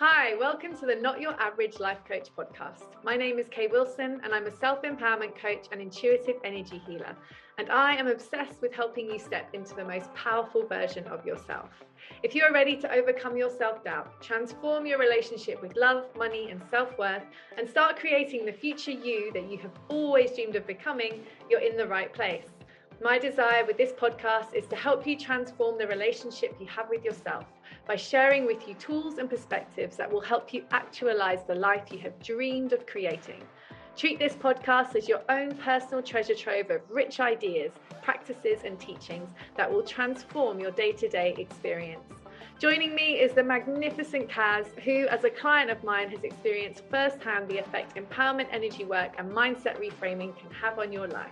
Hi, welcome to the Not Your Average Life Coach podcast. My name is Kay Wilson, and I'm a self empowerment coach and intuitive energy healer. And I am obsessed with helping you step into the most powerful version of yourself. If you are ready to overcome your self doubt, transform your relationship with love, money, and self worth, and start creating the future you that you have always dreamed of becoming, you're in the right place. My desire with this podcast is to help you transform the relationship you have with yourself by sharing with you tools and perspectives that will help you actualize the life you have dreamed of creating. Treat this podcast as your own personal treasure trove of rich ideas, practices, and teachings that will transform your day to day experience. Joining me is the magnificent Kaz, who, as a client of mine, has experienced firsthand the effect empowerment energy work and mindset reframing can have on your life.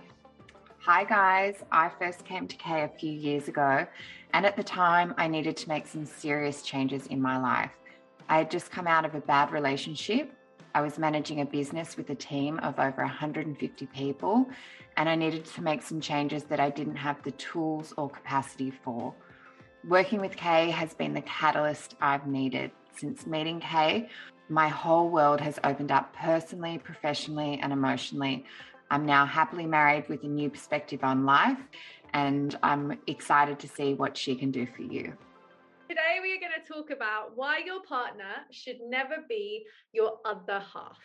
Hi, guys. I first came to Kay a few years ago, and at the time, I needed to make some serious changes in my life. I had just come out of a bad relationship. I was managing a business with a team of over 150 people, and I needed to make some changes that I didn't have the tools or capacity for. Working with Kay has been the catalyst I've needed. Since meeting Kay, my whole world has opened up personally, professionally, and emotionally. I'm now happily married with a new perspective on life, and I'm excited to see what she can do for you. Today, we are going to talk about why your partner should never be your other half.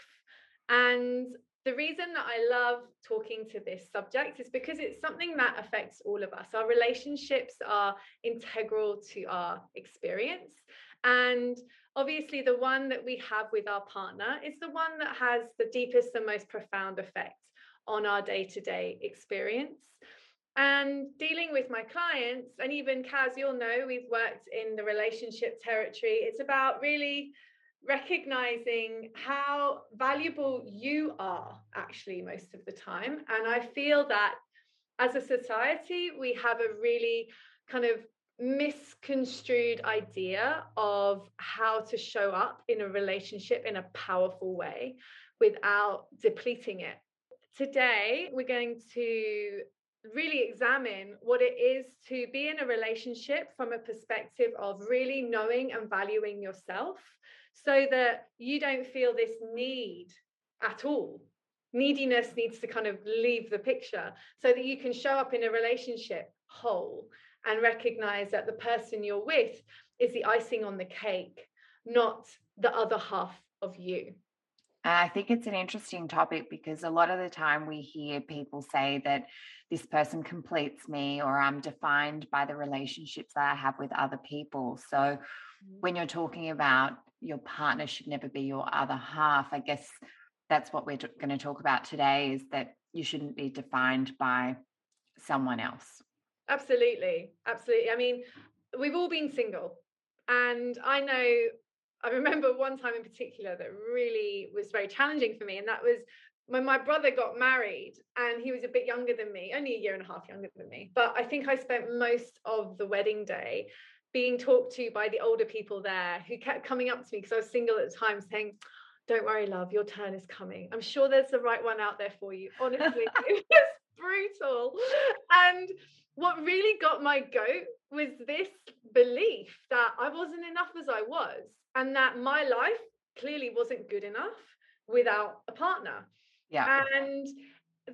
And the reason that I love talking to this subject is because it's something that affects all of us. Our relationships are integral to our experience. And obviously, the one that we have with our partner is the one that has the deepest and most profound effect on our day to day experience. And dealing with my clients, and even Kaz, you'll know we've worked in the relationship territory. It's about really recognizing how valuable you are actually most of the time. And I feel that as a society, we have a really kind of misconstrued idea of how to show up in a relationship in a powerful way without depleting it Today, we're going to really examine what it is to be in a relationship from a perspective of really knowing and valuing yourself so that you don't feel this need at all. Neediness needs to kind of leave the picture so that you can show up in a relationship whole and recognize that the person you're with is the icing on the cake, not the other half of you. I think it's an interesting topic because a lot of the time we hear people say that this person completes me or I'm defined by the relationships that I have with other people. So mm-hmm. when you're talking about your partner should never be your other half, I guess that's what we're going to talk about today is that you shouldn't be defined by someone else. Absolutely. Absolutely. I mean, we've all been single and I know I remember one time in particular that really was very challenging for me, and that was when my brother got married and he was a bit younger than me, only a year and a half younger than me. But I think I spent most of the wedding day being talked to by the older people there who kept coming up to me because I was single at the time saying, Don't worry, love, your turn is coming. I'm sure there's the right one out there for you. Honestly, it was brutal. And what really got my goat was this belief that I wasn't enough as I was and that my life clearly wasn't good enough without a partner. Yeah. And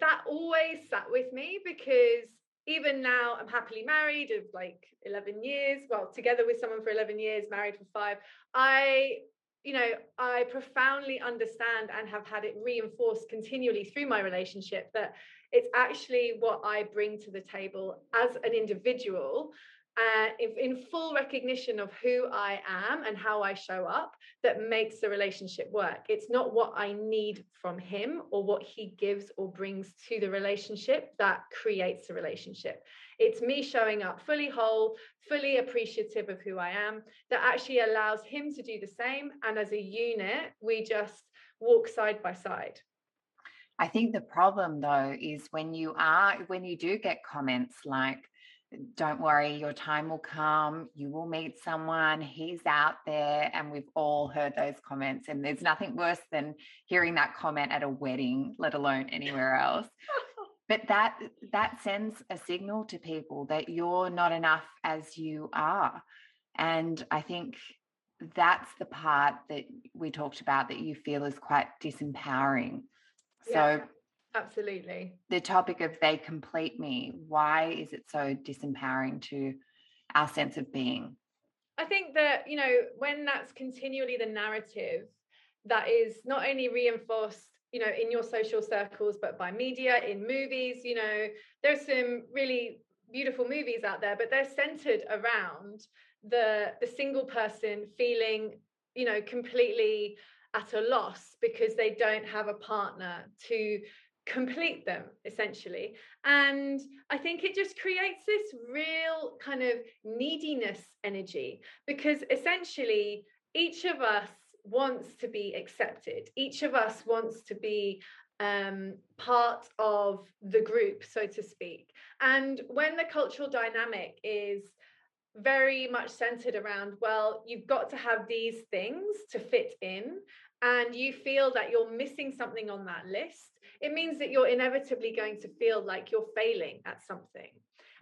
that always sat with me because even now I'm happily married of like 11 years, well, together with someone for 11 years, married for five. I, you know, I profoundly understand and have had it reinforced continually through my relationship that it's actually what I bring to the table as an individual uh, in full recognition of who I am and how I show up that makes the relationship work. It's not what I need from him or what he gives or brings to the relationship that creates the relationship. It's me showing up fully whole, fully appreciative of who I am, that actually allows him to do the same. And as a unit, we just walk side by side. I think the problem though is when you are, when you do get comments like, don't worry, your time will come. You will meet someone. He's out there. And we've all heard those comments. And there's nothing worse than hearing that comment at a wedding, let alone anywhere else. but that that sends a signal to people that you're not enough as you are. And I think that's the part that we talked about that you feel is quite disempowering. Yeah, so absolutely. The topic of they complete me, why is it so disempowering to our sense of being? I think that, you know, when that's continually the narrative that is not only reinforced you know in your social circles but by media in movies you know there's some really beautiful movies out there but they're centered around the the single person feeling you know completely at a loss because they don't have a partner to complete them essentially. And i think it just creates this real kind of neediness energy because essentially each of us wants to be accepted. Each of us wants to be um, part of the group so to speak. And when the cultural dynamic is very much centered around well you've got to have these things to fit in and you feel that you're missing something on that list it means that you're inevitably going to feel like you're failing at something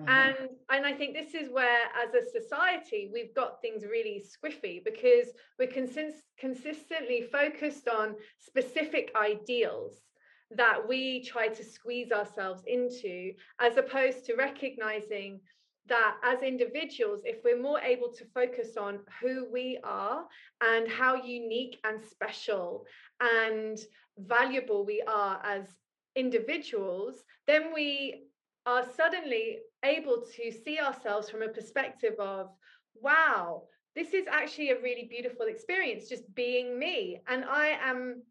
mm-hmm. and and i think this is where as a society we've got things really squiffy because we're consist- consistently focused on specific ideals that we try to squeeze ourselves into as opposed to recognizing that as individuals, if we're more able to focus on who we are and how unique and special and valuable we are as individuals, then we are suddenly able to see ourselves from a perspective of, wow, this is actually a really beautiful experience just being me. And I am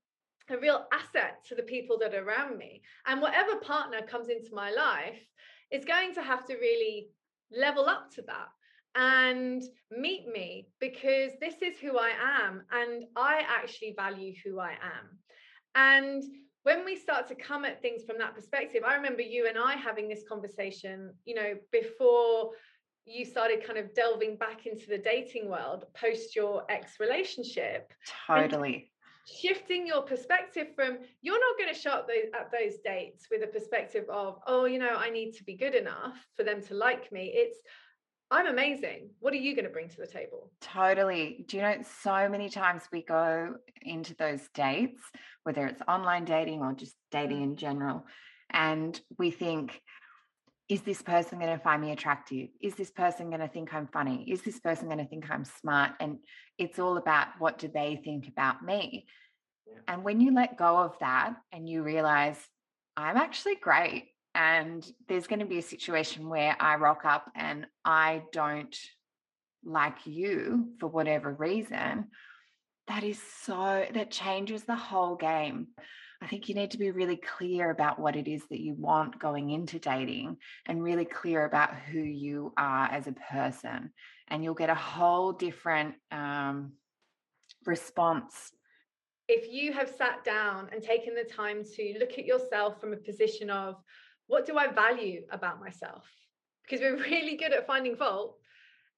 a real asset to the people that are around me. And whatever partner comes into my life is going to have to really level up to that and meet me because this is who I am and I actually value who I am. And when we start to come at things from that perspective, I remember you and I having this conversation, you know, before you started kind of delving back into the dating world post your ex relationship. Totally. shifting your perspective from you're not going to show up those, at those dates with a perspective of oh you know i need to be good enough for them to like me it's i'm amazing. What are you going to bring to the table? Totally. Do you know so many times we go into those dates whether it's online dating or just dating mm. in general and we think is this person going to find me attractive? Is this person going to think I'm funny? Is this person going to think I'm smart? And it's all about what do they think about me? Yeah. And when you let go of that and you realize I'm actually great, and there's going to be a situation where I rock up and I don't like you for whatever reason, that is so, that changes the whole game. I think you need to be really clear about what it is that you want going into dating and really clear about who you are as a person. And you'll get a whole different um, response. If you have sat down and taken the time to look at yourself from a position of, what do I value about myself? Because we're really good at finding fault.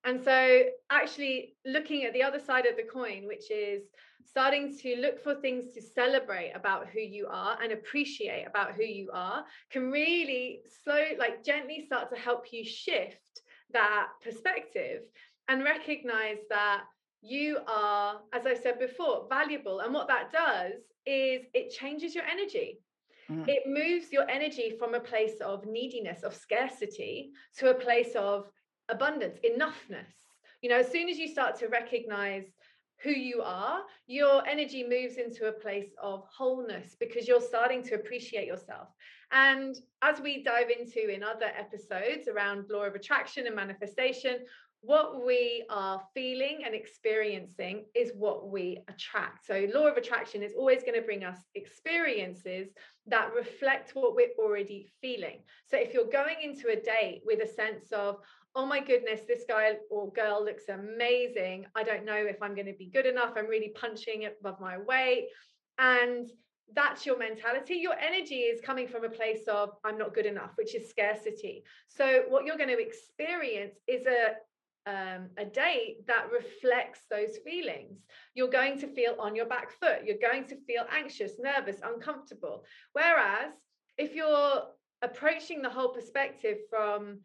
And so, actually, looking at the other side of the coin, which is starting to look for things to celebrate about who you are and appreciate about who you are, can really slow, like gently start to help you shift that perspective and recognize that you are, as I said before, valuable. And what that does is it changes your energy. Mm. It moves your energy from a place of neediness, of scarcity, to a place of abundance, enoughness. You know, as soon as you start to recognize who you are, your energy moves into a place of wholeness because you're starting to appreciate yourself. And as we dive into in other episodes around law of attraction and manifestation, what we are feeling and experiencing is what we attract. So, law of attraction is always going to bring us experiences that reflect what we're already feeling. So, if you're going into a date with a sense of, oh my goodness, this guy or girl looks amazing. I don't know if I'm going to be good enough. I'm really punching above my weight. And that's your mentality. Your energy is coming from a place of I'm not good enough, which is scarcity. So what you're going to experience is a um, a date that reflects those feelings. You're going to feel on your back foot. You're going to feel anxious, nervous, uncomfortable. Whereas if you're approaching the whole perspective from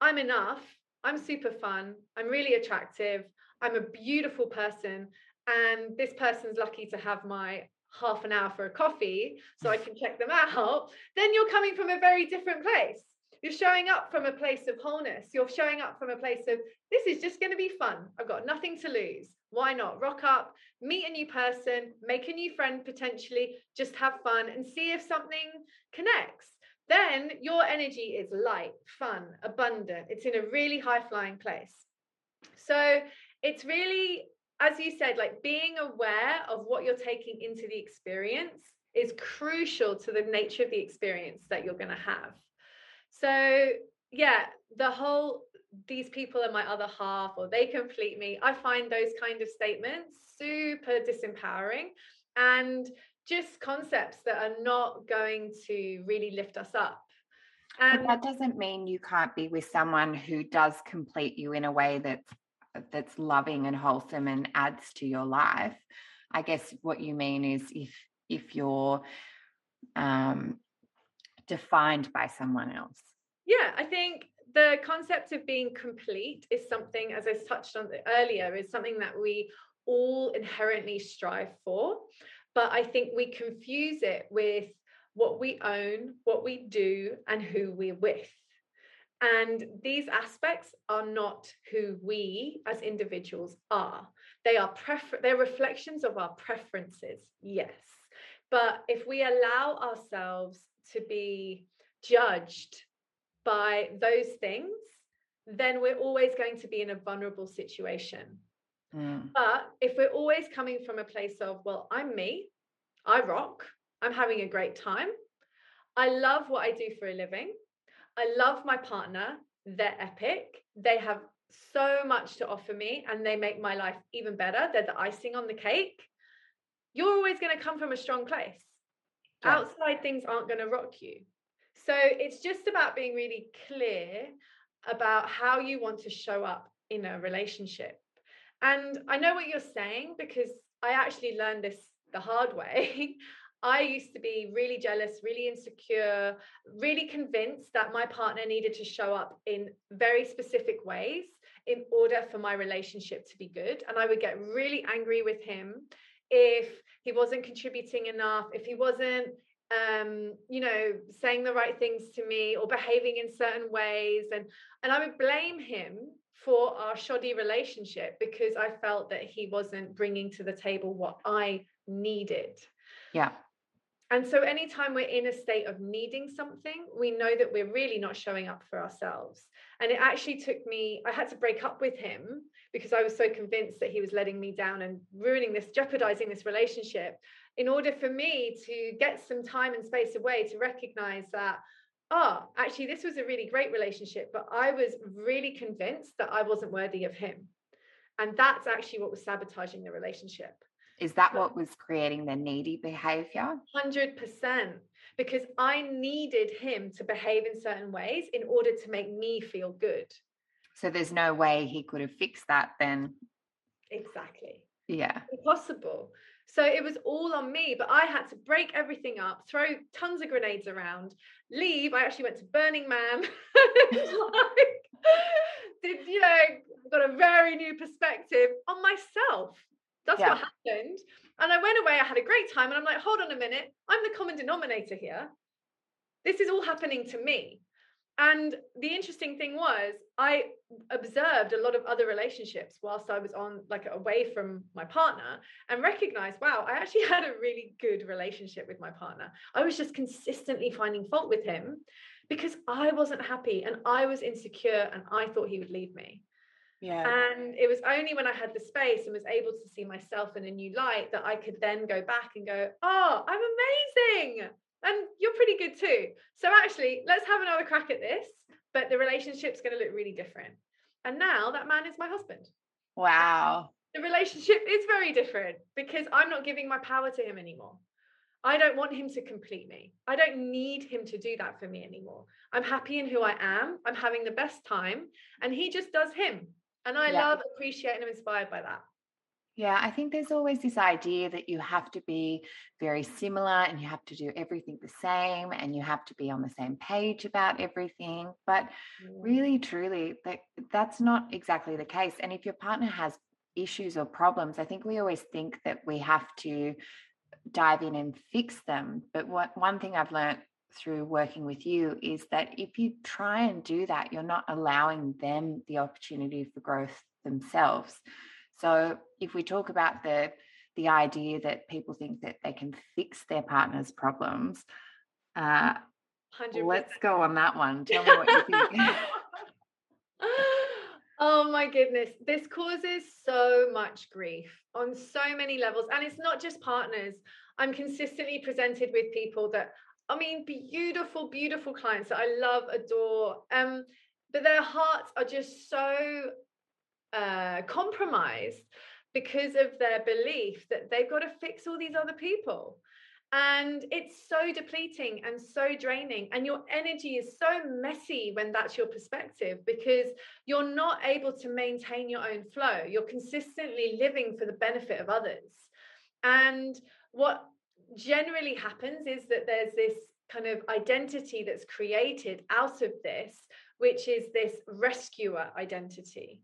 I'm enough. I'm super fun. I'm really attractive. I'm a beautiful person and this person's lucky to have my half an hour for a coffee so I can check them out, then you're coming from a very different place. You're showing up from a place of wholeness. You're showing up from a place of this is just going to be fun. I've got nothing to lose. Why not? Rock up, meet a new person, make a new friend potentially, just have fun and see if something connects. Then your energy is light, fun, abundant. It's in a really high flying place. So it's really as you said, like being aware of what you're taking into the experience is crucial to the nature of the experience that you're going to have. So, yeah, the whole these people are my other half or they complete me, I find those kind of statements super disempowering and just concepts that are not going to really lift us up. And but that doesn't mean you can't be with someone who does complete you in a way that's that's loving and wholesome and adds to your life. I guess what you mean is if if you're um, defined by someone else. Yeah, I think the concept of being complete is something, as I touched on earlier, is something that we all inherently strive for. But I think we confuse it with what we own, what we do, and who we're with. And these aspects are not who we as individuals are. They are prefer- they're reflections of our preferences, yes. But if we allow ourselves to be judged by those things, then we're always going to be in a vulnerable situation. Mm. But if we're always coming from a place of, well, I'm me, I rock, I'm having a great time, I love what I do for a living, I love my partner. They're epic. They have so much to offer me and they make my life even better. They're the icing on the cake. You're always going to come from a strong place. Outside things aren't going to rock you. So it's just about being really clear about how you want to show up in a relationship. And I know what you're saying because I actually learned this the hard way. I used to be really jealous, really insecure, really convinced that my partner needed to show up in very specific ways in order for my relationship to be good. And I would get really angry with him if he wasn't contributing enough, if he wasn't um you know saying the right things to me or behaving in certain ways and and I would blame him for our shoddy relationship because I felt that he wasn't bringing to the table what I needed. Yeah. And so, anytime we're in a state of needing something, we know that we're really not showing up for ourselves. And it actually took me, I had to break up with him because I was so convinced that he was letting me down and ruining this, jeopardizing this relationship, in order for me to get some time and space away to recognize that, oh, actually, this was a really great relationship, but I was really convinced that I wasn't worthy of him. And that's actually what was sabotaging the relationship. Is that what was creating the needy behavior? 100%. Because I needed him to behave in certain ways in order to make me feel good. So there's no way he could have fixed that then. Exactly. Yeah. Impossible. So it was all on me, but I had to break everything up, throw tons of grenades around, leave. I actually went to Burning Man. like, did you know, got a very new perspective on myself. That's yeah. what happened. And I went away, I had a great time. And I'm like, hold on a minute, I'm the common denominator here. This is all happening to me. And the interesting thing was, I observed a lot of other relationships whilst I was on, like, away from my partner and recognized, wow, I actually had a really good relationship with my partner. I was just consistently finding fault with him because I wasn't happy and I was insecure and I thought he would leave me. Yeah. And it was only when I had the space and was able to see myself in a new light that I could then go back and go, oh, I'm amazing. And you're pretty good too. So actually, let's have another crack at this. But the relationship's going to look really different. And now that man is my husband. Wow. The relationship is very different because I'm not giving my power to him anymore. I don't want him to complete me. I don't need him to do that for me anymore. I'm happy in who I am. I'm having the best time. And he just does him. And I yeah. love, appreciate, and I'm inspired by that. Yeah, I think there's always this idea that you have to be very similar and you have to do everything the same and you have to be on the same page about everything. But really, truly, that, that's not exactly the case. And if your partner has issues or problems, I think we always think that we have to dive in and fix them. But what one thing I've learned through working with you is that if you try and do that, you're not allowing them the opportunity for growth themselves. So if we talk about the the idea that people think that they can fix their partner's problems, uh, let's go on that one. Tell me what you think. Oh my goodness, this causes so much grief on so many levels. And it's not just partners. I'm consistently presented with people that, I mean, beautiful, beautiful clients that I love, adore. Um, but their hearts are just so uh, compromised because of their belief that they've got to fix all these other people. And it's so depleting and so draining. And your energy is so messy when that's your perspective because you're not able to maintain your own flow. You're consistently living for the benefit of others. And what generally happens is that there's this kind of identity that's created out of this, which is this rescuer identity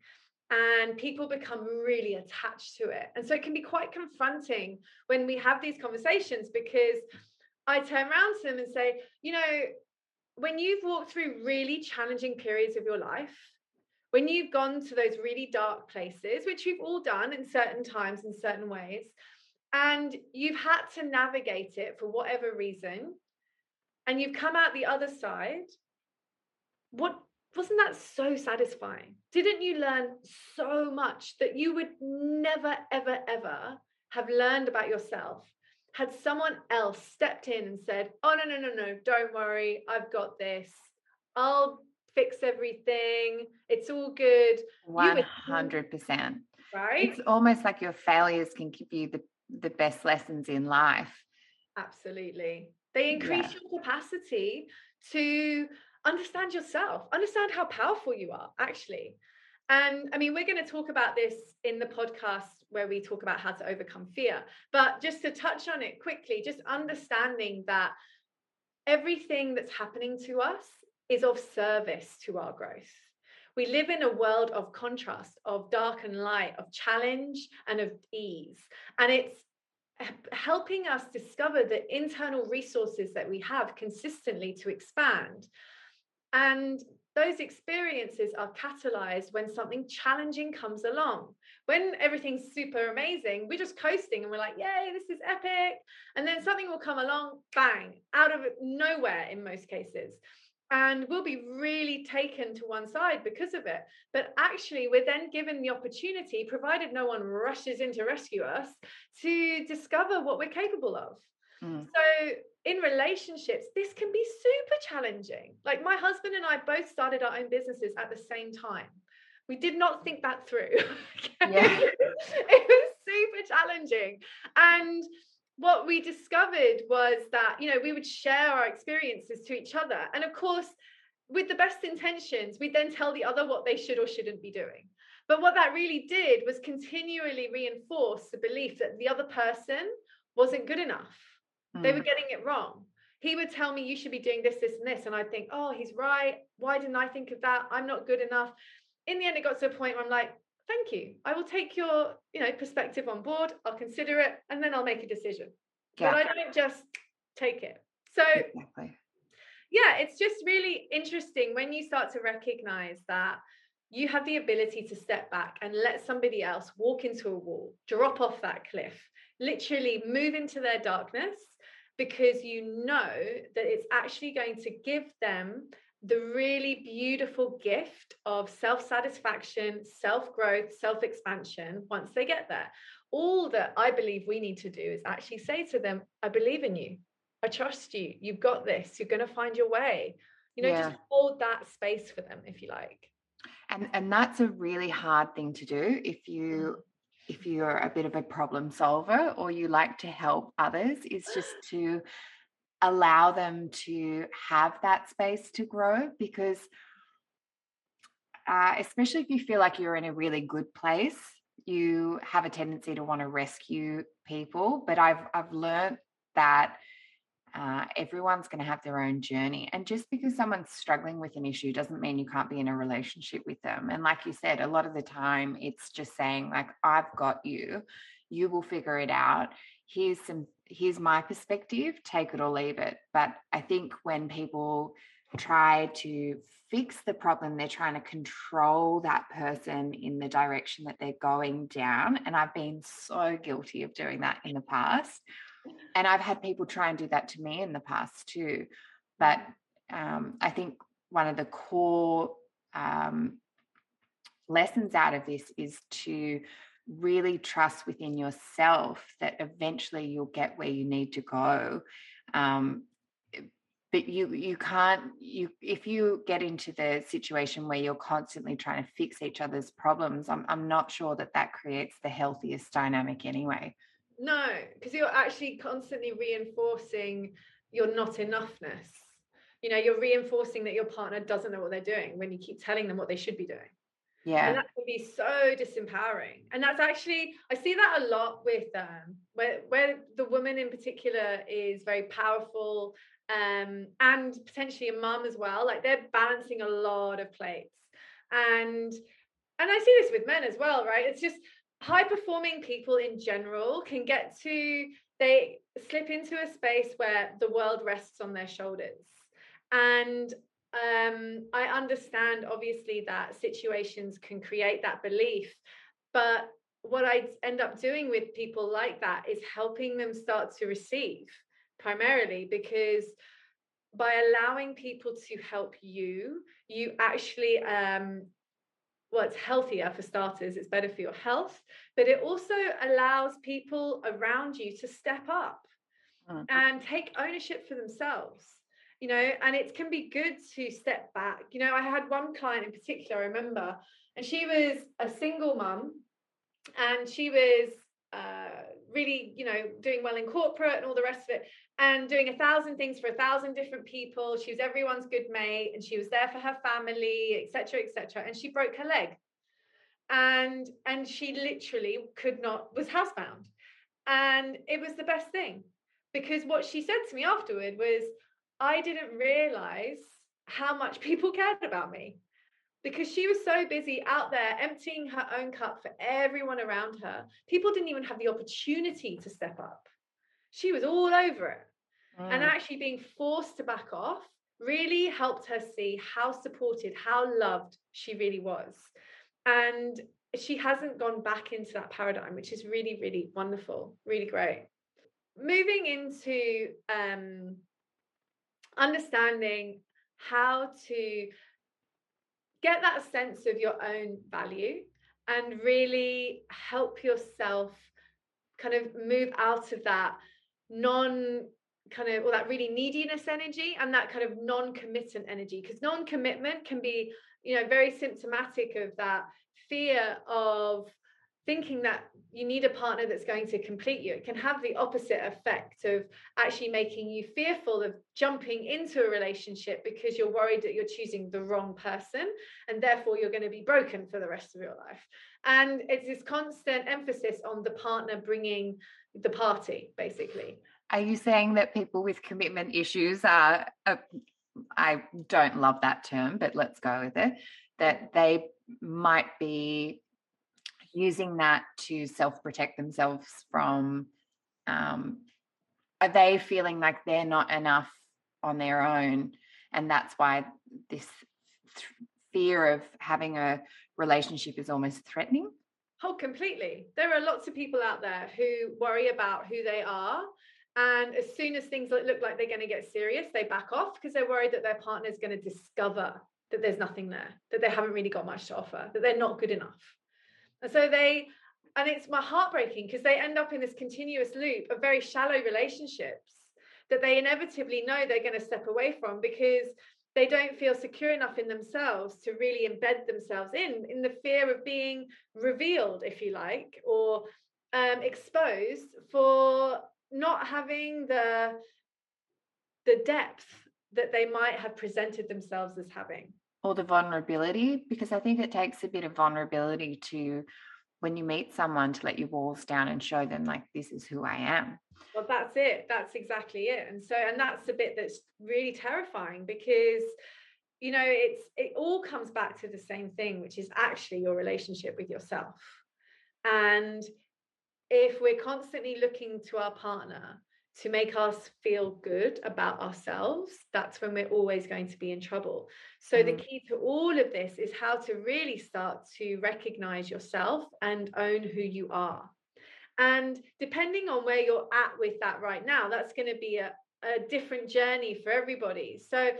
and people become really attached to it. And so it can be quite confronting when we have these conversations because I turn around to them and say, you know, when you've walked through really challenging periods of your life, when you've gone to those really dark places, which we've all done in certain times in certain ways, and you've had to navigate it for whatever reason, and you've come out the other side, what wasn't that so satisfying? Didn't you learn so much that you would never, ever, ever have learned about yourself had someone else stepped in and said, Oh, no, no, no, no, don't worry, I've got this. I'll fix everything. It's all good. 100%. Right. It's almost like your failures can give you the, the best lessons in life. Absolutely. They increase yeah. your capacity to understand yourself, understand how powerful you are, actually. And I mean, we're going to talk about this in the podcast where we talk about how to overcome fear. But just to touch on it quickly, just understanding that everything that's happening to us is of service to our growth. We live in a world of contrast, of dark and light, of challenge and of ease. And it's helping us discover the internal resources that we have consistently to expand and those experiences are catalyzed when something challenging comes along. When everything's super amazing, we're just coasting and we're like, yay, this is epic. And then something will come along, bang, out of nowhere in most cases. And we'll be really taken to one side because of it. But actually, we're then given the opportunity, provided no one rushes in to rescue us, to discover what we're capable of. Mm. So in relationships, this can be super challenging. Like my husband and I both started our own businesses at the same time. We did not think that through. Yeah. it was super challenging. And what we discovered was that, you know, we would share our experiences to each other. And of course, with the best intentions, we'd then tell the other what they should or shouldn't be doing. But what that really did was continually reinforce the belief that the other person wasn't good enough Mm. They were mm. getting it wrong. He would tell me, you should be doing this, this, and this. And I'd think, oh, he's right. Why didn't I think of that? I'm not good enough. In the end, it got to a point where I'm like, thank you. I will take your, you know, perspective on board. I'll consider it and then I'll make a decision. Yeah. But I don't just take it. So exactly. yeah, it's just really interesting when you start to recognize that you have the ability to step back and let somebody else walk into a wall, drop off that cliff, literally move into their darkness because you know that it's actually going to give them the really beautiful gift of self satisfaction, self growth, self expansion once they get there. All that I believe we need to do is actually say to them, I believe in you. I trust you. You've got this. You're going to find your way. You know, yeah. just hold that space for them if you like. And and that's a really hard thing to do if you mm. If you're a bit of a problem solver or you like to help others is just to allow them to have that space to grow because uh, especially if you feel like you're in a really good place you have a tendency to want to rescue people but i've i've learned that uh, everyone's going to have their own journey. And just because someone's struggling with an issue doesn't mean you can't be in a relationship with them. And like you said, a lot of the time it's just saying, like, I've got you, you will figure it out. Here's some, here's my perspective, take it or leave it. But I think when people try to fix the problem, they're trying to control that person in the direction that they're going down. And I've been so guilty of doing that in the past and I've had people try and do that to me in the past too. But um, I think one of the core um, lessons out of this is to really trust within yourself that eventually you'll get where you need to go. Um, but you you can't you if you get into the situation where you're constantly trying to fix each other's problems i'm, I'm not sure that that creates the healthiest dynamic anyway no, because you're actually constantly reinforcing your not enoughness. You know, you're reinforcing that your partner doesn't know what they're doing when you keep telling them what they should be doing. Yeah. And that can be so disempowering. And that's actually, I see that a lot with um where where the woman in particular is very powerful um and potentially a mum as well. Like they're balancing a lot of plates. And and I see this with men as well, right? It's just high performing people in general can get to they slip into a space where the world rests on their shoulders. And um, i understand obviously that situations can create that belief but what i end up doing with people like that is helping them start to receive primarily because by allowing people to help you you actually um, well, it's healthier for starters, it's better for your health, but it also allows people around you to step up mm-hmm. and take ownership for themselves. You know, and it can be good to step back. You know, I had one client in particular, I remember, and she was a single mum and she was uh, really, you know, doing well in corporate and all the rest of it and doing a thousand things for a thousand different people. She was everyone's good mate and she was there for her family, etc., etc. And she broke her leg. And and she literally could not was housebound. And it was the best thing because what she said to me afterward was, I didn't realize how much people cared about me because she was so busy out there emptying her own cup for everyone around her. People didn't even have the opportunity to step up. She was all over it. Mm. And actually being forced to back off really helped her see how supported, how loved she really was. And she hasn't gone back into that paradigm, which is really, really wonderful, really great. Moving into um, understanding how to get that sense of your own value and really help yourself kind of move out of that non kind of well that really neediness energy and that kind of non-committant energy. Because non-commitment can be you know very symptomatic of that fear of thinking that you need a partner that's going to complete you. It can have the opposite effect of actually making you fearful of jumping into a relationship because you're worried that you're choosing the wrong person and therefore you're going to be broken for the rest of your life. And it's this constant emphasis on the partner bringing the party basically. Are you saying that people with commitment issues are, uh, I don't love that term, but let's go with it, that they might be using that to self protect themselves from, um, are they feeling like they're not enough on their own? And that's why this th- fear of having a relationship is almost threatening? Oh, completely. There are lots of people out there who worry about who they are and as soon as things look like they're going to get serious, they back off because they're worried that their partner is going to discover that there's nothing there, that they haven't really got much to offer, that they're not good enough. And so they, and it's my heartbreaking because they end up in this continuous loop of very shallow relationships that they inevitably know they're going to step away from because they don't feel secure enough in themselves to really embed themselves in in the fear of being revealed if you like or um, exposed for not having the the depth that they might have presented themselves as having or the vulnerability because i think it takes a bit of vulnerability to when you meet someone to let your walls down and show them like this is who I am. Well, that's it. That's exactly it. And so, and that's the bit that's really terrifying because you know it's it all comes back to the same thing which is actually your relationship with yourself and if we're constantly looking to our partner to make us feel good about ourselves that's when we're always going to be in trouble so mm. the key to all of this is how to really start to recognize yourself and own who you are and depending on where you're at with that right now that's going to be a, a different journey for everybody. So,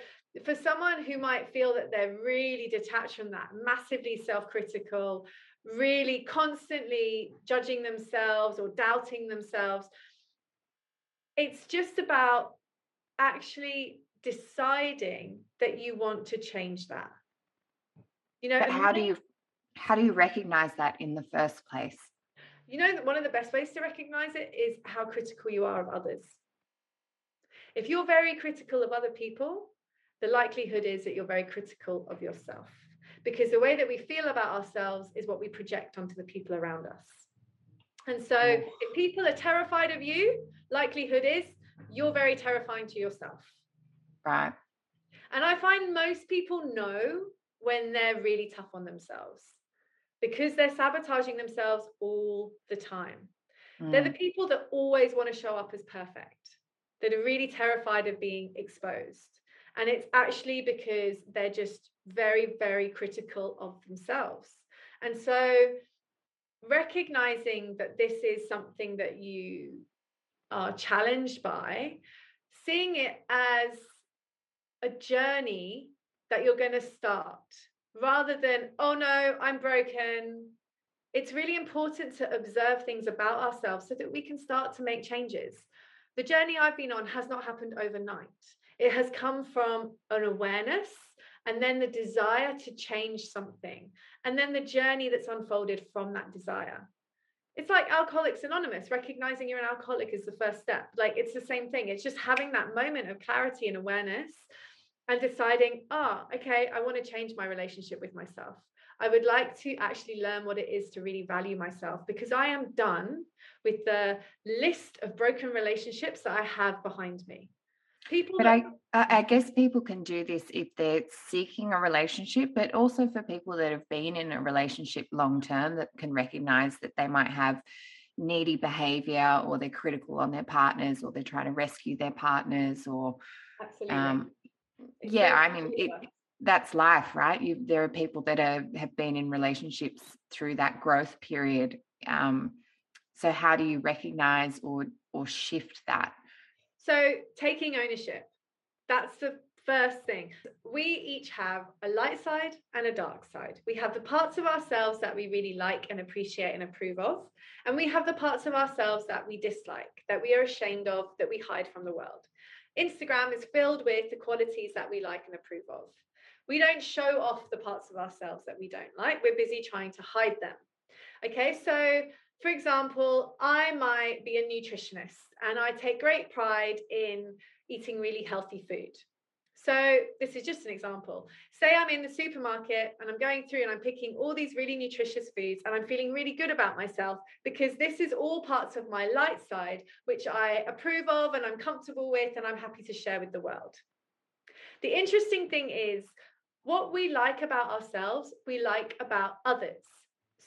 for someone who might feel that they're really detached from that, massively self critical, really constantly judging themselves or doubting themselves, it's just about actually deciding that you want to change that. You know, but how do you how do you recognize that in the first place? You know that one of the best ways to recognize it is how critical you are of others. If you're very critical of other people, the likelihood is that you're very critical of yourself because the way that we feel about ourselves is what we project onto the people around us. And so if people are terrified of you, likelihood is you're very terrifying to yourself. Right. And I find most people know when they're really tough on themselves because they're sabotaging themselves all the time. Mm. They're the people that always want to show up as perfect that are really terrified of being exposed. And it's actually because they're just very, very critical of themselves. And so recognizing that this is something that you are challenged by, seeing it as a journey that you're going to start rather than, oh no, I'm broken. It's really important to observe things about ourselves so that we can start to make changes the journey I've been on has not happened overnight. It has come from an awareness and then the desire to change something, and then the journey that's unfolded from that desire. It's like Alcoholics Anonymous, recognizing you're an alcoholic is the first step. Like it's the same thing. It's just having that moment of clarity and awareness and deciding, ah, oh, okay, I want to change my relationship with myself. I would like to actually learn what it is to really value myself because I am done with the list of broken relationships that I have behind me. People but I, I guess people can do this if they're seeking a relationship, but also for people that have been in a relationship long term that can recognize that they might have needy behavior or they're critical on their partners or they're trying to rescue their partners or Absolutely. Um, yeah, I mean, it, that's life, right? You, there are people that are, have been in relationships through that growth period. Um, so how do you recognize or or shift that? So taking ownership, that's the first thing. We each have a light side and a dark side. We have the parts of ourselves that we really like and appreciate and approve of, and we have the parts of ourselves that we dislike, that we are ashamed of, that we hide from the world. Instagram is filled with the qualities that we like and approve of. We don't show off the parts of ourselves that we don't like. We're busy trying to hide them. Okay, so for example, I might be a nutritionist and I take great pride in eating really healthy food. So, this is just an example. Say I'm in the supermarket and I'm going through and I'm picking all these really nutritious foods and I'm feeling really good about myself because this is all parts of my light side, which I approve of and I'm comfortable with and I'm happy to share with the world. The interesting thing is, what we like about ourselves, we like about others.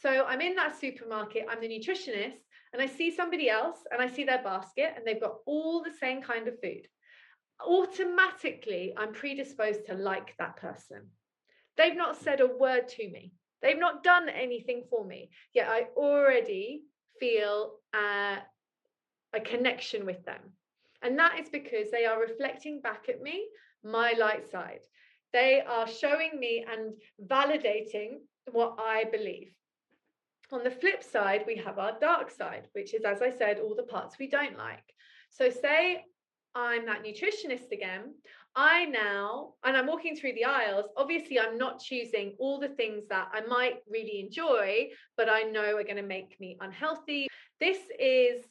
So I'm in that supermarket, I'm the nutritionist, and I see somebody else and I see their basket and they've got all the same kind of food. Automatically, I'm predisposed to like that person. They've not said a word to me, they've not done anything for me, yet I already feel uh, a connection with them. And that is because they are reflecting back at me my light side. They are showing me and validating what I believe. On the flip side, we have our dark side, which is, as I said, all the parts we don't like. So, say I'm that nutritionist again. I now, and I'm walking through the aisles, obviously, I'm not choosing all the things that I might really enjoy, but I know are going to make me unhealthy. This is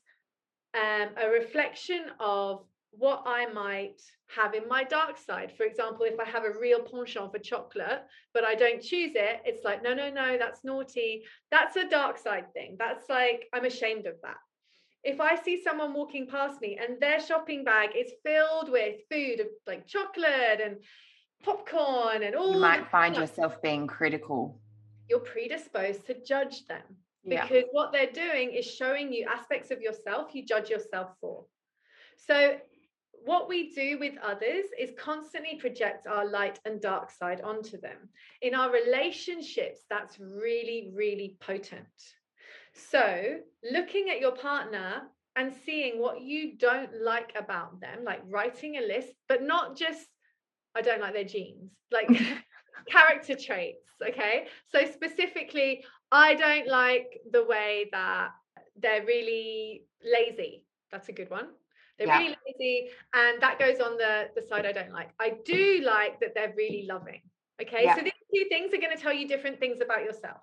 um, a reflection of what I might have in my dark side. For example, if I have a real penchant for chocolate, but I don't choose it, it's like, no, no, no, that's naughty. That's a dark side thing. That's like, I'm ashamed of that. If I see someone walking past me and their shopping bag is filled with food of like chocolate and popcorn and all, you might find stuff, yourself being critical. You're predisposed to judge them because yeah. what they're doing is showing you aspects of yourself you judge yourself for. So what we do with others is constantly project our light and dark side onto them. In our relationships, that's really, really potent. So, looking at your partner and seeing what you don't like about them, like writing a list, but not just, I don't like their jeans, like character traits. Okay. So, specifically, I don't like the way that they're really lazy. That's a good one. They're yeah. really lazy, and that goes on the the side I don't like. I do like that they're really loving. Okay, yeah. so these two things are going to tell you different things about yourself.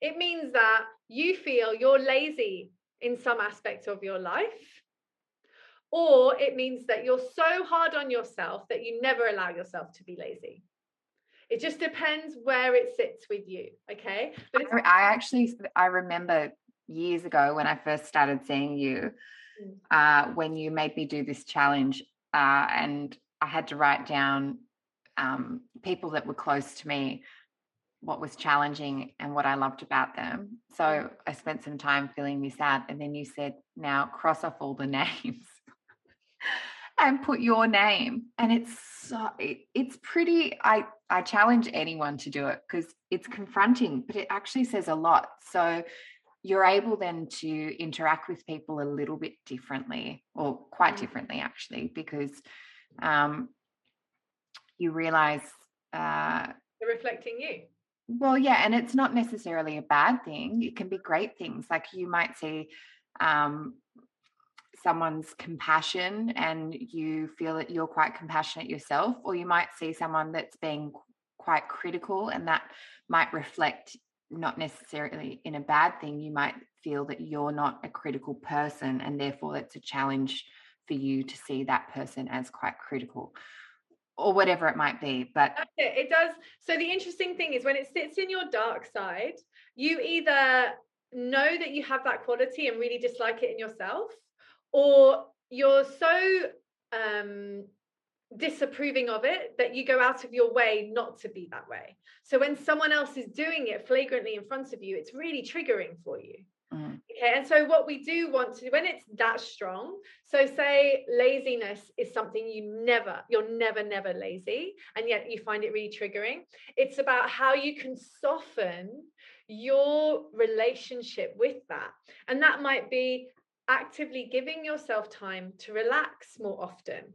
It means that you feel you're lazy in some aspect of your life, or it means that you're so hard on yourself that you never allow yourself to be lazy. It just depends where it sits with you. Okay. But I actually, I remember years ago when I first started seeing you. Uh, when you made me do this challenge, uh, and I had to write down um, people that were close to me, what was challenging and what I loved about them. So. I spent some time filling this out, and then you said, "Now cross off all the names." and put your name and it's so it, it's pretty i i challenge anyone to do it because it's confronting but it actually says a lot so you're able then to interact with people a little bit differently or quite mm. differently actually because um, you realize uh, they're reflecting you well yeah and it's not necessarily a bad thing it can be great things like you might see um, someone's compassion and you feel that you're quite compassionate yourself or you might see someone that's being quite critical and that might reflect not necessarily in a bad thing, you might feel that you're not a critical person, and therefore it's a challenge for you to see that person as quite critical or whatever it might be. But it. does. So the interesting thing is when it sits in your dark side, you either know that you have that quality and really dislike it in yourself, or you're so um disapproving of it that you go out of your way not to be that way. So when someone else is doing it flagrantly in front of you, it's really triggering for you. Mm. Okay. And so what we do want to when it's that strong, so say laziness is something you never, you're never, never lazy, and yet you find it really triggering. It's about how you can soften your relationship with that. And that might be actively giving yourself time to relax more often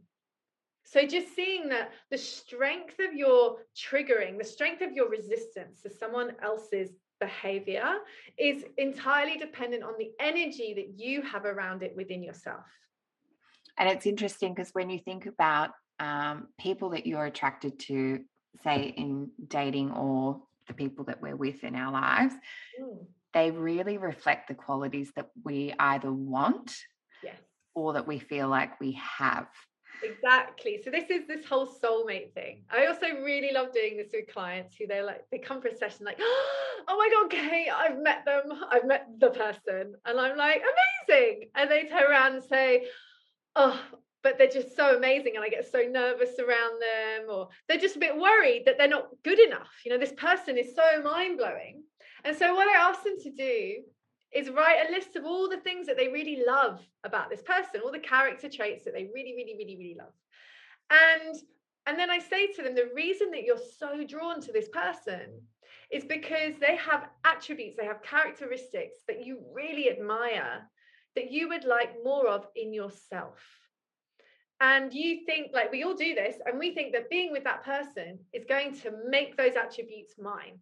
so just seeing that the strength of your triggering, the strength of your resistance to someone else's behavior is entirely dependent on the energy that you have around it within yourself. And it's interesting because when you think about um, people that you're attracted to, say in dating or the people that we're with in our lives, mm. they really reflect the qualities that we either want yes. or that we feel like we have exactly. So this is this whole soulmate thing. I also really love doing this with clients who they're like they come for a session like oh my god kate i've met them. I've met the person. And i'm like amazing. And they turn around and say oh but they're just so amazing and i get so nervous around them or they're just a bit worried that they're not good enough. You know this person is so mind-blowing. And so what i ask them to do is write a list of all the things that they really love about this person, all the character traits that they really, really, really, really love. And and then I say to them, the reason that you're so drawn to this person is because they have attributes, they have characteristics that you really admire, that you would like more of in yourself. And you think, like, we all do this, and we think that being with that person is going to make those attributes mine.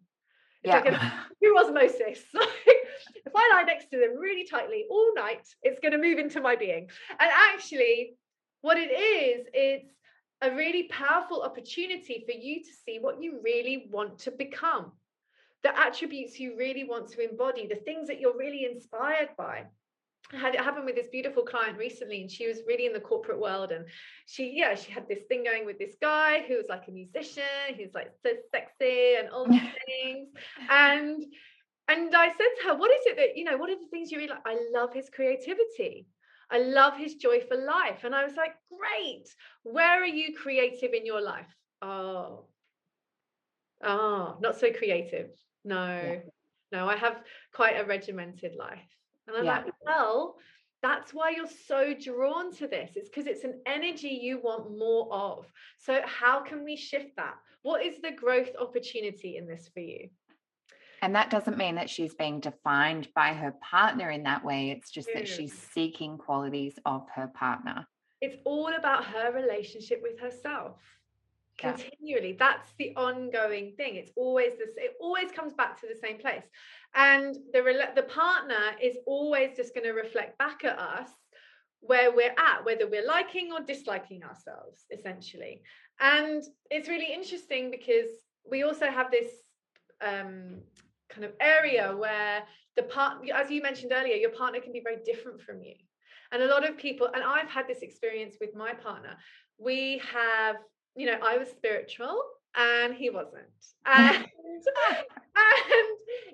It's yeah. like through osmosis. if I lie next to them really tightly all night, it's going to move into my being. And actually, what it is, it's a really powerful opportunity for you to see what you really want to become, the attributes you really want to embody, the things that you're really inspired by. I had it happen with this beautiful client recently, and she was really in the corporate world. And she, yeah, she had this thing going with this guy who was like a musician, he's like so sexy and all these things. And and I said to her, What is it that, you know, what are the things you really like? I love his creativity. I love his joy for life. And I was like, Great. Where are you creative in your life? Oh, oh, not so creative. No, yeah. no, I have quite a regimented life. And I'm yeah. like, well, that's why you're so drawn to this. It's because it's an energy you want more of. So, how can we shift that? What is the growth opportunity in this for you? And that doesn't mean that she's being defined by her partner in that way. It's just that she's seeking qualities of her partner. It's all about her relationship with herself continually yeah. that's the ongoing thing it's always this it always comes back to the same place and the the partner is always just going to reflect back at us where we're at whether we're liking or disliking ourselves essentially and it's really interesting because we also have this um, kind of area where the part as you mentioned earlier your partner can be very different from you and a lot of people and i've had this experience with my partner we have you know, I was spiritual and he wasn't. And, and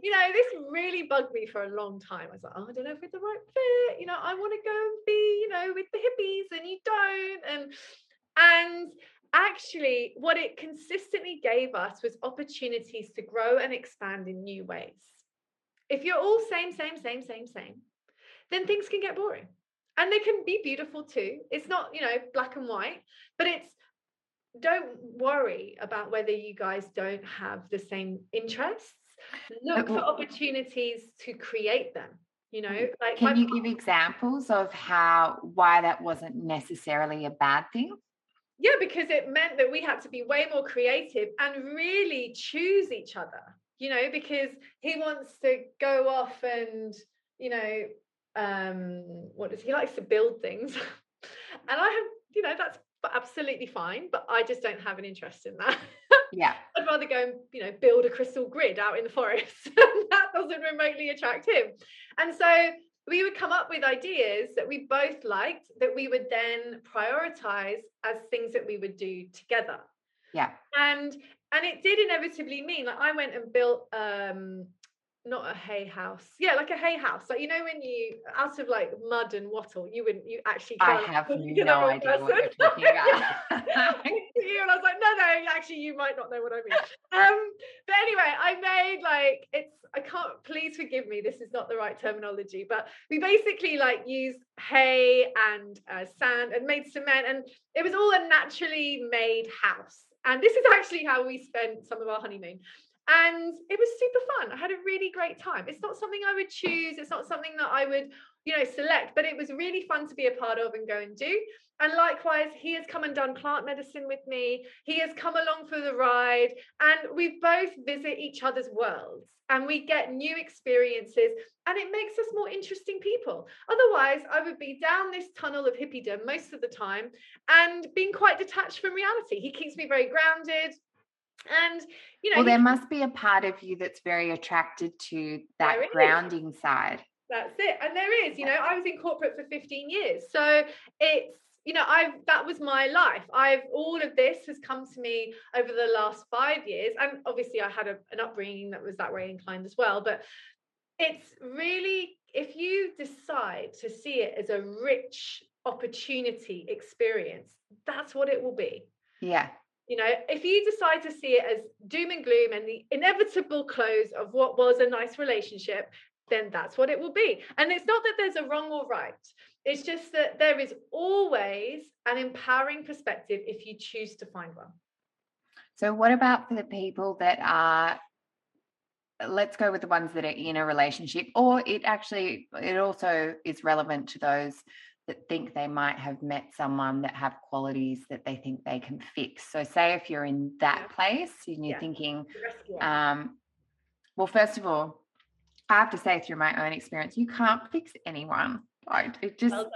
you know, this really bugged me for a long time. I was like, oh, I don't know if we're the right fit. You know, I want to go and be, you know, with the hippies and you don't. And and actually what it consistently gave us was opportunities to grow and expand in new ways. If you're all same, same, same, same, same, then things can get boring. And they can be beautiful too. It's not, you know, black and white, but it's don't worry about whether you guys don't have the same interests uh, look for opportunities to create them you know like can you give examples of how why that wasn't necessarily a bad thing yeah because it meant that we had to be way more creative and really choose each other you know because he wants to go off and you know um what does he likes to build things and i have you know that's absolutely fine. But I just don't have an interest in that. Yeah. I'd rather go and, you know, build a crystal grid out in the forest. that doesn't remotely attract him. And so we would come up with ideas that we both liked that we would then prioritize as things that we would do together. Yeah. And and it did inevitably mean like I went and built um not a hay house. Yeah, like a hay house. Like you know when you out of like mud and wattle, you wouldn't you actually I have no idea person. what you're talking about. you and I was like, no, no, actually you might not know what I mean. Um, but anyway, I made like it's I can't please forgive me, this is not the right terminology, but we basically like used hay and uh, sand and made cement and it was all a naturally made house. And this is actually how we spent some of our honeymoon and it was super fun. I had a really great time. It's not something I would choose, it's not something that I would, you know, select, but it was really fun to be a part of and go and do. And likewise, he has come and done plant medicine with me. He has come along for the ride, and we both visit each other's worlds and we get new experiences, and it makes us more interesting people. Otherwise, I would be down this tunnel of hippiedom most of the time and being quite detached from reality. He keeps me very grounded and you know well there must be a part of you that's very attracted to that grounding side. That's it and there is you know i was in corporate for 15 years so it's you know i've that was my life. I've all of this has come to me over the last five years and obviously i had a, an upbringing that was that way inclined as well but it's really if you decide to see it as a rich opportunity experience that's what it will be. Yeah you know, if you decide to see it as doom and gloom and the inevitable close of what was a nice relationship, then that's what it will be. And it's not that there's a wrong or right. It's just that there is always an empowering perspective if you choose to find one. So, what about for the people that are, let's go with the ones that are in a relationship, or it actually, it also is relevant to those that think they might have met someone that have qualities that they think they can fix. So, say if you're in that place and you're yeah. thinking, um, well, first of all, I have to say through my own experience, you can't fix anyone. Like it just well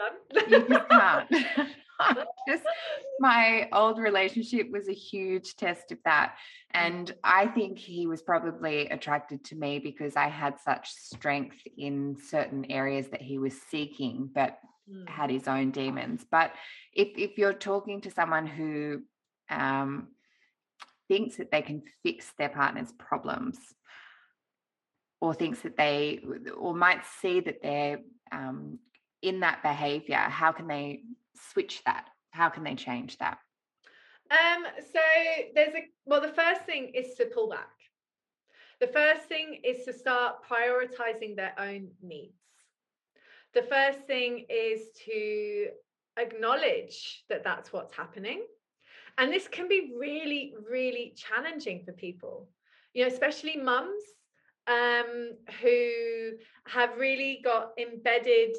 you just can't. just my old relationship was a huge test of that. And I think he was probably attracted to me because I had such strength in certain areas that he was seeking, but mm. had his own demons. But if if you're talking to someone who um, thinks that they can fix their partner's problems, or thinks that they or might see that they're um, in that behavior how can they switch that how can they change that um so there's a well the first thing is to pull back the first thing is to start prioritizing their own needs the first thing is to acknowledge that that's what's happening and this can be really really challenging for people you know especially mums um, who have really got embedded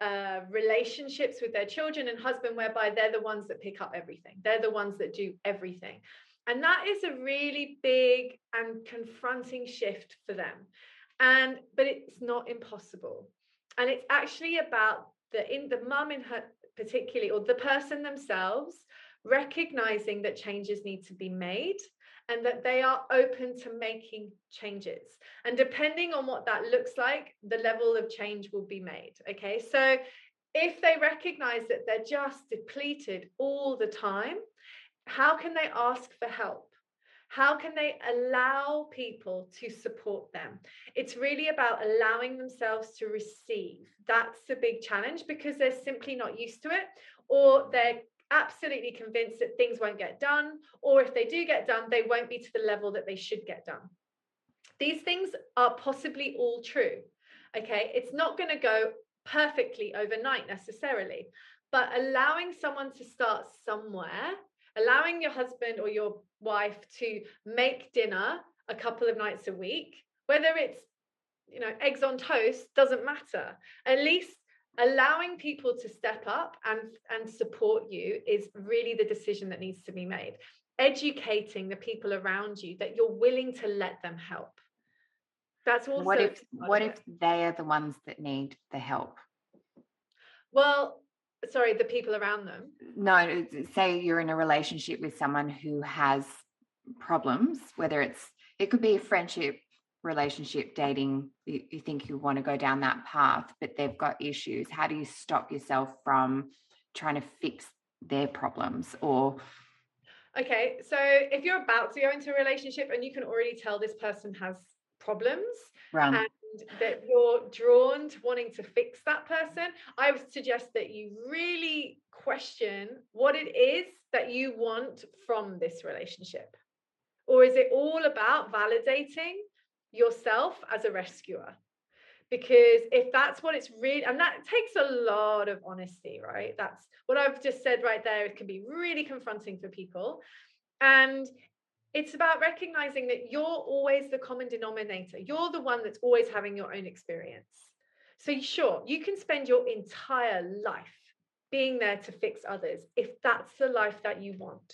uh, relationships with their children and husband, whereby they're the ones that pick up everything, they're the ones that do everything. And that is a really big and confronting shift for them. And but it's not impossible. And it's actually about the in the mum in her particularly or the person themselves recognizing that changes need to be made and that they are open to making changes. And depending on what that looks like, the level of change will be made. Okay. So if they recognize that they're just depleted all the time, how can they ask for help? How can they allow people to support them? It's really about allowing themselves to receive. That's the big challenge because they're simply not used to it or they're absolutely convinced that things won't get done, or if they do get done, they won't be to the level that they should get done. These things are possibly all true. Okay, it's not going to go perfectly overnight necessarily, but allowing someone to start somewhere, allowing your husband or your wife to make dinner a couple of nights a week, whether it's you know eggs on toast doesn't matter. At least allowing people to step up and and support you is really the decision that needs to be made. Educating the people around you that you're willing to let them help. That's also what if what if they are the ones that need the help? Well sorry the people around them? No say you're in a relationship with someone who has problems whether it's it could be a friendship relationship dating you, you, think you want to go down that path but they've got issues. How do you stop yourself from trying to fix their problems or? Okay so if you're about to go into a relationship and you can already tell this person has problems and that you're drawn to wanting to fix that person i would suggest that you really question what it is that you want from this relationship. Or is it all about validating yourself as a rescuer? Because if that's what it's really and that takes a lot of honesty right? That's what i've just said right there it can be really confronting for people. And it's about recognizing that you're always the common denominator. You're the one that's always having your own experience. So sure you can spend your entire life being there to fix others if that's the life that you want.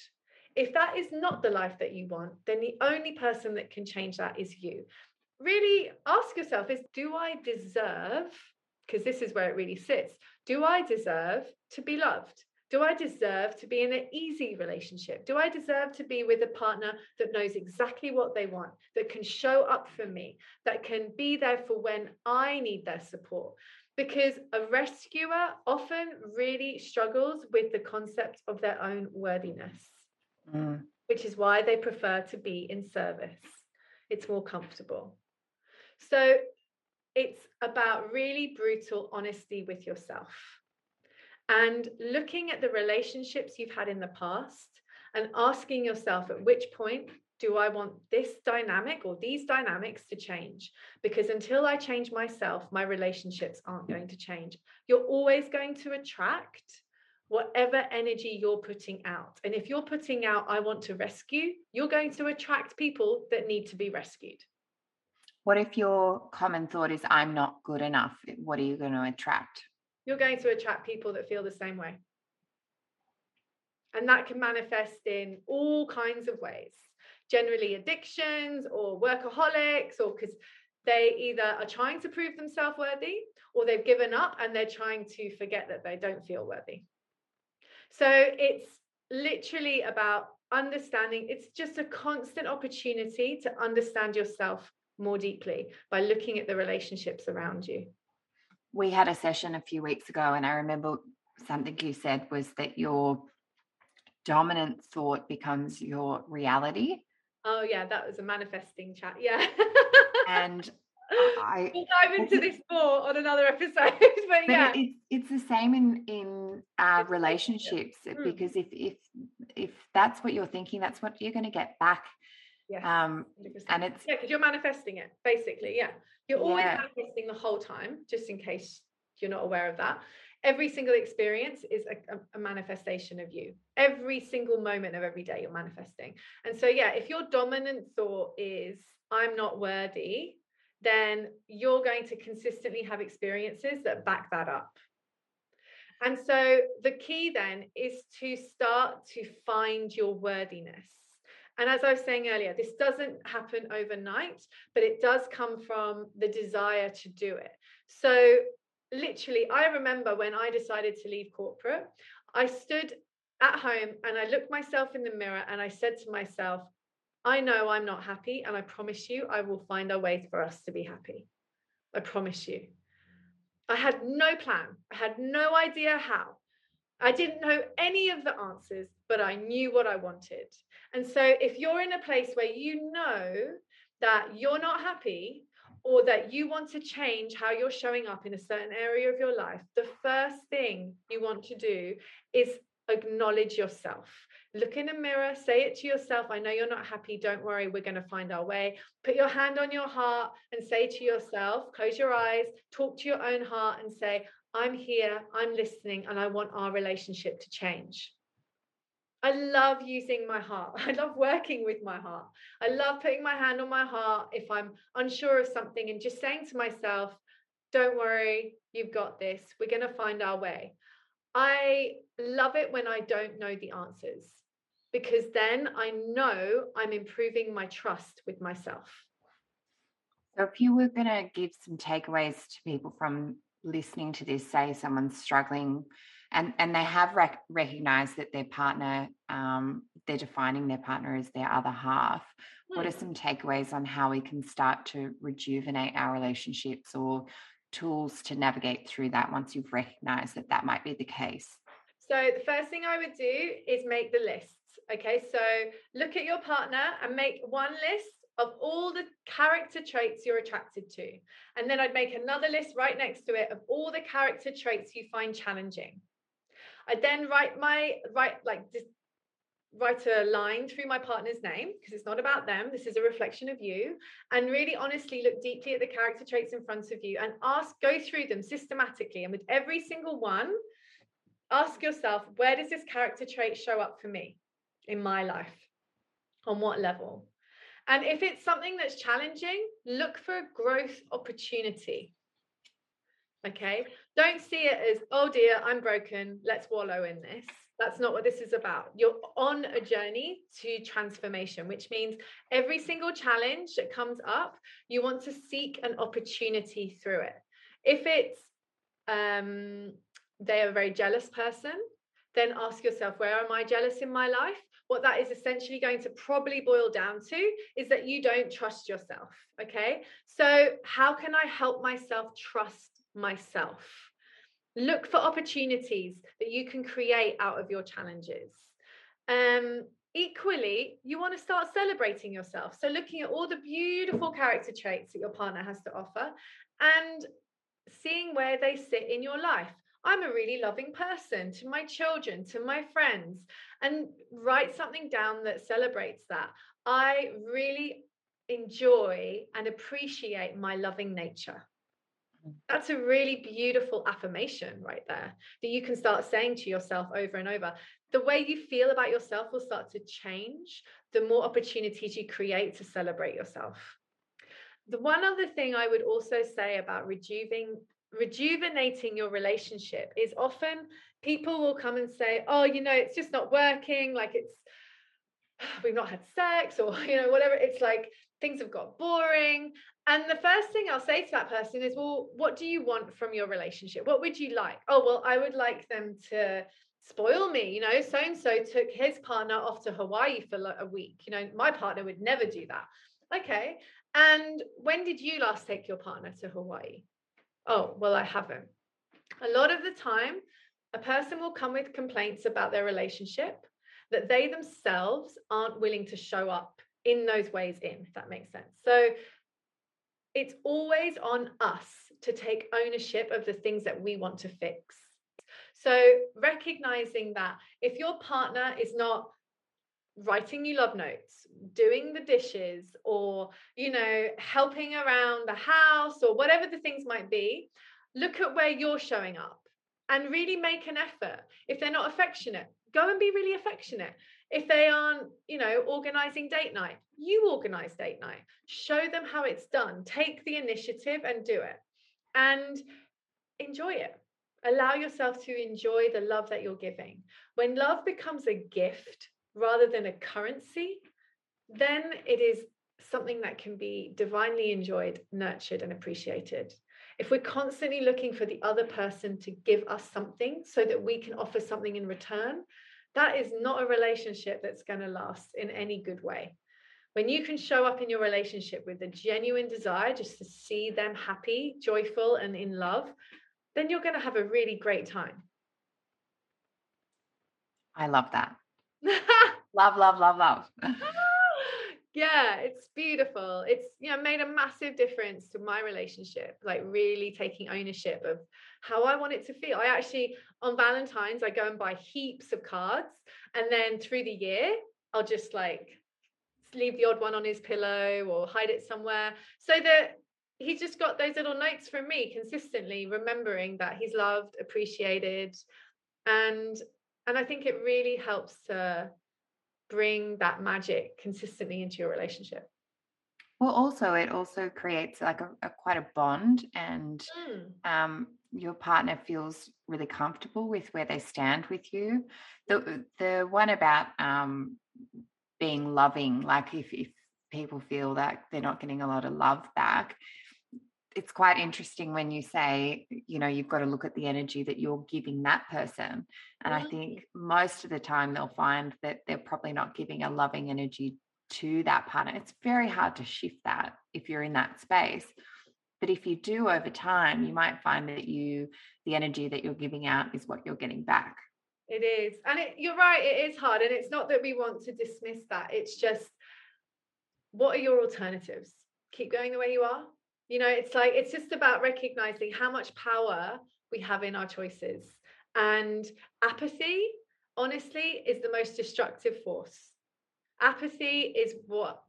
If that is not the life that you want then the only person that can change that is you. Really ask yourself is do I deserve, because this is where it really sits, do I deserve to be loved? Do I deserve to be in an easy relationship? Do I deserve to be with a partner that knows exactly what they want, that can show up for me, that can be there for when I need their support? Because a rescuer often really struggles with the concept of their own worthiness, mm. which is why they prefer to be in service. It's more comfortable. So it's about really brutal honesty with yourself and looking at the relationships you've had in the past and asking yourself at which point do I want this dynamic or these dynamics to change? Because until I change myself, my relationships aren't going to change. You're always going to attract whatever energy you're putting out. And if you're putting out, I want to rescue, you're going to attract people that need to be rescued. What if your common thought is, I'm not good enough? What are you going to attract? You're going to attract people that feel the same way. And that can manifest in all kinds of ways, generally addictions or workaholics, or because they either are trying to prove themselves worthy or they've given up and they're trying to forget that they don't feel worthy. So it's literally about understanding, it's just a constant opportunity to understand yourself more deeply by looking at the relationships around you. We had a session a few weeks ago, and I remember something you said was that your dominant thought becomes your reality. Oh, yeah, that was a manifesting chat. Yeah. and I we'll dive into this more on another episode. but, yeah, it's it's the same in in uh, relationships mm. because if if if that's what you're thinking, that's what you're going to get back. Yeah. Um, 100%. and it's yeah, because you're manifesting it basically. Yeah, you're always yeah. manifesting the whole time, just in case you're not aware of that. Every single experience is a, a, a manifestation of you. Every single moment of every day, you're manifesting. And so, yeah, if your dominant thought is "I'm not worthy," then you're going to consistently have experiences that back that up. And so the key then is to start to find your worthiness. And as I was saying earlier, this doesn't happen overnight, but it does come from the desire to do it. So, literally, I remember when I decided to leave corporate, I stood at home and I looked myself in the mirror and I said to myself, I know I'm not happy, and I promise you, I will find a way for us to be happy. I promise you. I had no plan, I had no idea how. I didn't know any of the answers, but I knew what I wanted. And so, if you're in a place where you know that you're not happy, or that you want to change how you're showing up in a certain area of your life, the first thing you want to do is acknowledge yourself look in a mirror, say it to yourself. I know you're not happy. Don't worry. We're going to find our way. Put your hand on your heart and say to yourself, close your eyes, talk to your own heart and say, I'm here, I'm listening, and I want our relationship to change. I love using my heart. I love working with my heart. I love putting my hand on my heart if I'm unsure of something and just saying to myself, don't worry, you've got this. We're going to find our way. I love it when I don't know the answers because then I know I'm improving my trust with myself. So, if you were going to give some takeaways to people from listening to this, say someone's struggling and, and they have rec- recognized that their partner, um, they're defining their partner as their other half, hmm. what are hmm. some takeaways on how we can start to rejuvenate our relationships or tools to navigate through that once you've recognized that that might be the case? So, the first thing I would do is make the lists Okay, so look at your partner and make one list of all the character traits you're attracted to. And then I'd make another list right next to it of all the character traits you find challenging. I then write my write like just write a line through my partner's name because it's not about them. This is a reflection of you. And really honestly look deeply at the character traits in front of you and ask, go through them systematically. And with every single one, ask yourself, where does this character trait show up for me? in my life? On what level? And if it's something that's challenging, look for a growth opportunity. Okay. Don't see it as, oh dear, I'm broken. Let's wallow in this. That's not what this is about. You're on a journey to transformation, which means every single challenge that comes up, you want to seek an opportunity through it. If it's um, they are a very jealous person, then ask yourself, where am I jealous in my life? what that is essentially going to probably boil down to is that you don't trust yourself. Okay. So, how can I help myself trust myself? Look for opportunities that you can create out of your challenges. Um, equally, you want to start celebrating yourself. So, looking at all the beautiful character traits that your partner has to offer and seeing where they sit in your life. I'm a really loving person to my children, to my friends, and write something down that celebrates that. I really enjoy and appreciate my loving nature. That's a really beautiful affirmation right there that you can start saying to yourself over and over. The way you feel about yourself will start to change the more opportunities you create to celebrate yourself. The one other thing I would also say about rejuvenating rejuvenating your relationship is often people will come and say, oh, you know, it's just not working. Like it's, we've not had sex or, you know, whatever. It's like things have got boring. And the first thing I'll say to that person is, well, what do you want from your relationship? What would you like? Oh, well, I would like them to spoil me. You know, so and so took his partner off to Hawaii for a week. You know, my partner would never do that. Okay. And when did you last take your partner to Hawaii? Oh, well, I haven't. A lot of the time, a person will come with complaints about their relationship that they themselves aren't willing to show up in those ways in, if that makes sense. So it's always on us to take ownership of the things that we want to fix. So recognizing that if your partner is not writing you love notes, doing the dishes, or, you know, helping around the house or whatever the things might be, look at where you're showing up and really make an effort. If they're not affectionate, go and be really affectionate. If they aren't, you know, organizing date night, you organize date night. Show them how it's done. Take the initiative and do it. And enjoy it. Allow yourself to enjoy the love that you're giving. When love becomes a gift rather than a currency, then it is something that can be divinely enjoyed, nurtured, and appreciated. If we're constantly looking for the other person to give us something so that we can offer something in return, that is not a relationship that's going to last in any good way. When you can show up in your relationship with a genuine desire just to see them happy, joyful, and in love, then you're going to have a really great time. I love that. love, love, love, love. yeah it's beautiful. It's you know made a massive difference to my relationship like really taking ownership of how i want it to feel. I actually on valentine's i go and buy heaps of cards and then through the year i'll just like leave the odd one on his pillow or hide it somewhere so that he's just got those little notes from me consistently remembering that he's loved appreciated and and i think it really helps to bring that magic consistently into your relationship well also it also creates like a, a quite a bond and mm. um, your partner feels really comfortable with where they stand with you the the one about um, being loving like if, if people feel that they're not getting a lot of love back it's quite interesting when you say, you know, you've got to look at the energy that you're giving that person. And I think most of the time they'll find that they're probably not giving a loving energy to that partner. It's very hard to shift that if you're in that space. But if you do over time, you might find that you, the energy that you're giving out is what you're getting back. It is. And it, you're right, it is hard. And it's not that we want to dismiss that. It's just, what are your alternatives? Keep going the way you are you know it's like it's just about recognizing how much power we have in our choices. And apathy honestly is the most destructive force. Apathy is what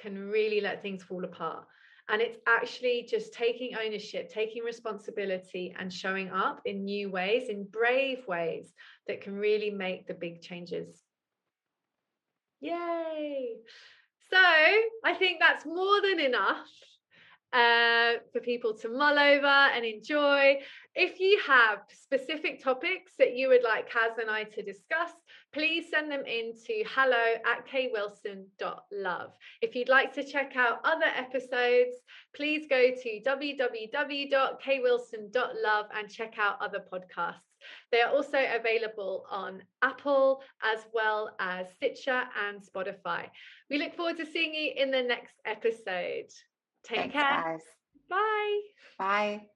can really let things fall apart. And it's actually just taking ownership taking responsibility and showing up in new ways in brave ways that can really make the big changes. Yay! So i think that's more than enough uh, for people to mull over and enjoy. If you have specific topics that you would like Kaz and I to discuss, please send them in to hello at kwilson.love. If you'd like to check out other episodes, please go to www.kwilson.love and check out other podcasts. They are also available on Apple as well as Stitcher and Spotify. We look forward to seeing you in the next episode. Take Thanks, care. Guys. Bye. Bye.